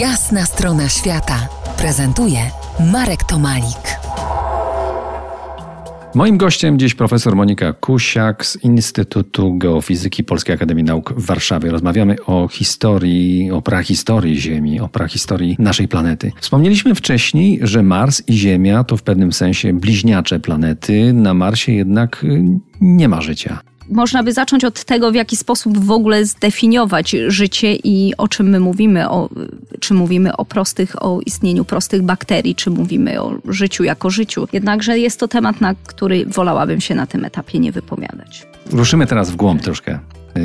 Jasna strona świata prezentuje Marek Tomalik. Moim gościem dziś profesor Monika Kusiak z Instytutu Geofizyki Polskiej Akademii Nauk w Warszawie. Rozmawiamy o historii, o prahistorii Ziemi, o prahistorii naszej planety. Wspomnieliśmy wcześniej, że Mars i Ziemia to w pewnym sensie bliźniacze planety. Na Marsie jednak y, nie ma życia można by zacząć od tego, w jaki sposób w ogóle zdefiniować życie i o czym my mówimy, o, czy mówimy o prostych, o istnieniu prostych bakterii, czy mówimy o życiu jako życiu. Jednakże jest to temat, na który wolałabym się na tym etapie nie wypowiadać. Ruszymy teraz w głąb troszkę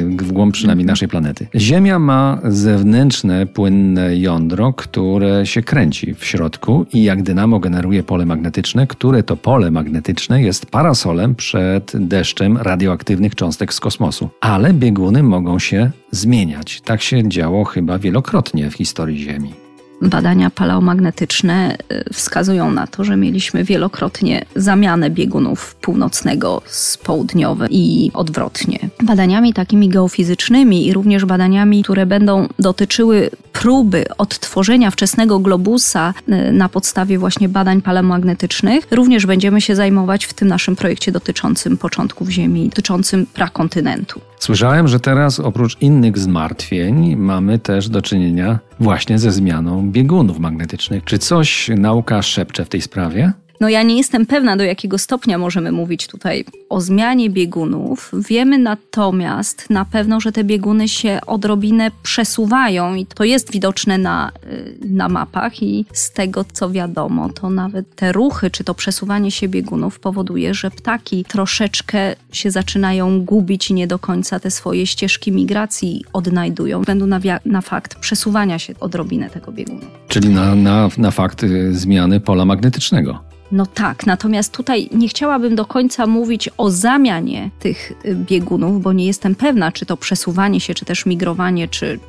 w głąb przynajmniej naszej planety. Ziemia ma zewnętrzne, płynne jądro, które się kręci w środku i jak dynamo generuje pole magnetyczne, które to pole magnetyczne jest parasolem przed deszczem radioaktywnych cząstek z kosmosu. Ale bieguny mogą się zmieniać. Tak się działo chyba wielokrotnie w historii Ziemi badania paleomagnetyczne y, wskazują na to, że mieliśmy wielokrotnie zamianę biegunów północnego z południowym i odwrotnie. Badaniami takimi geofizycznymi i również badaniami, które będą dotyczyły próby odtworzenia wczesnego globusa y, na podstawie właśnie badań paleomagnetycznych, również będziemy się zajmować w tym naszym projekcie dotyczącym początków Ziemi, dotyczącym prakontynentu. Słyszałem, że teraz oprócz innych zmartwień mamy też do czynienia właśnie ze zmianą biegunów magnetycznych. Czy coś nauka szepcze w tej sprawie? No ja nie jestem pewna, do jakiego stopnia możemy mówić tutaj o zmianie biegunów. Wiemy natomiast na pewno, że te bieguny się odrobinę przesuwają i to jest widoczne na, y, na mapach i z tego co wiadomo, to nawet te ruchy, czy to przesuwanie się biegunów powoduje, że ptaki troszeczkę się zaczynają gubić i nie do końca te swoje ścieżki migracji odnajdują, ze względu na, na fakt przesuwania się odrobinę tego biegunu. Czyli na, na, na fakt y, zmiany pola magnetycznego. No tak, natomiast tutaj nie chciałabym do końca mówić o zamianie tych y, biegunów, bo nie jestem pewna, czy to przesuwanie się, czy też migrowanie, czy y,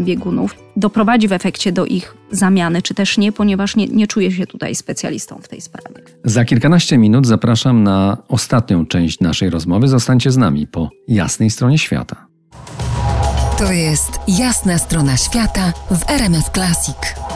biegunów doprowadzi w efekcie do ich zamiany, czy też nie, ponieważ nie, nie czuję się tutaj specjalistą w tej sprawie. Za kilkanaście minut zapraszam na ostatnią część naszej rozmowy. Zostańcie z nami po jasnej stronie świata. To jest jasna strona świata w RMS Classic.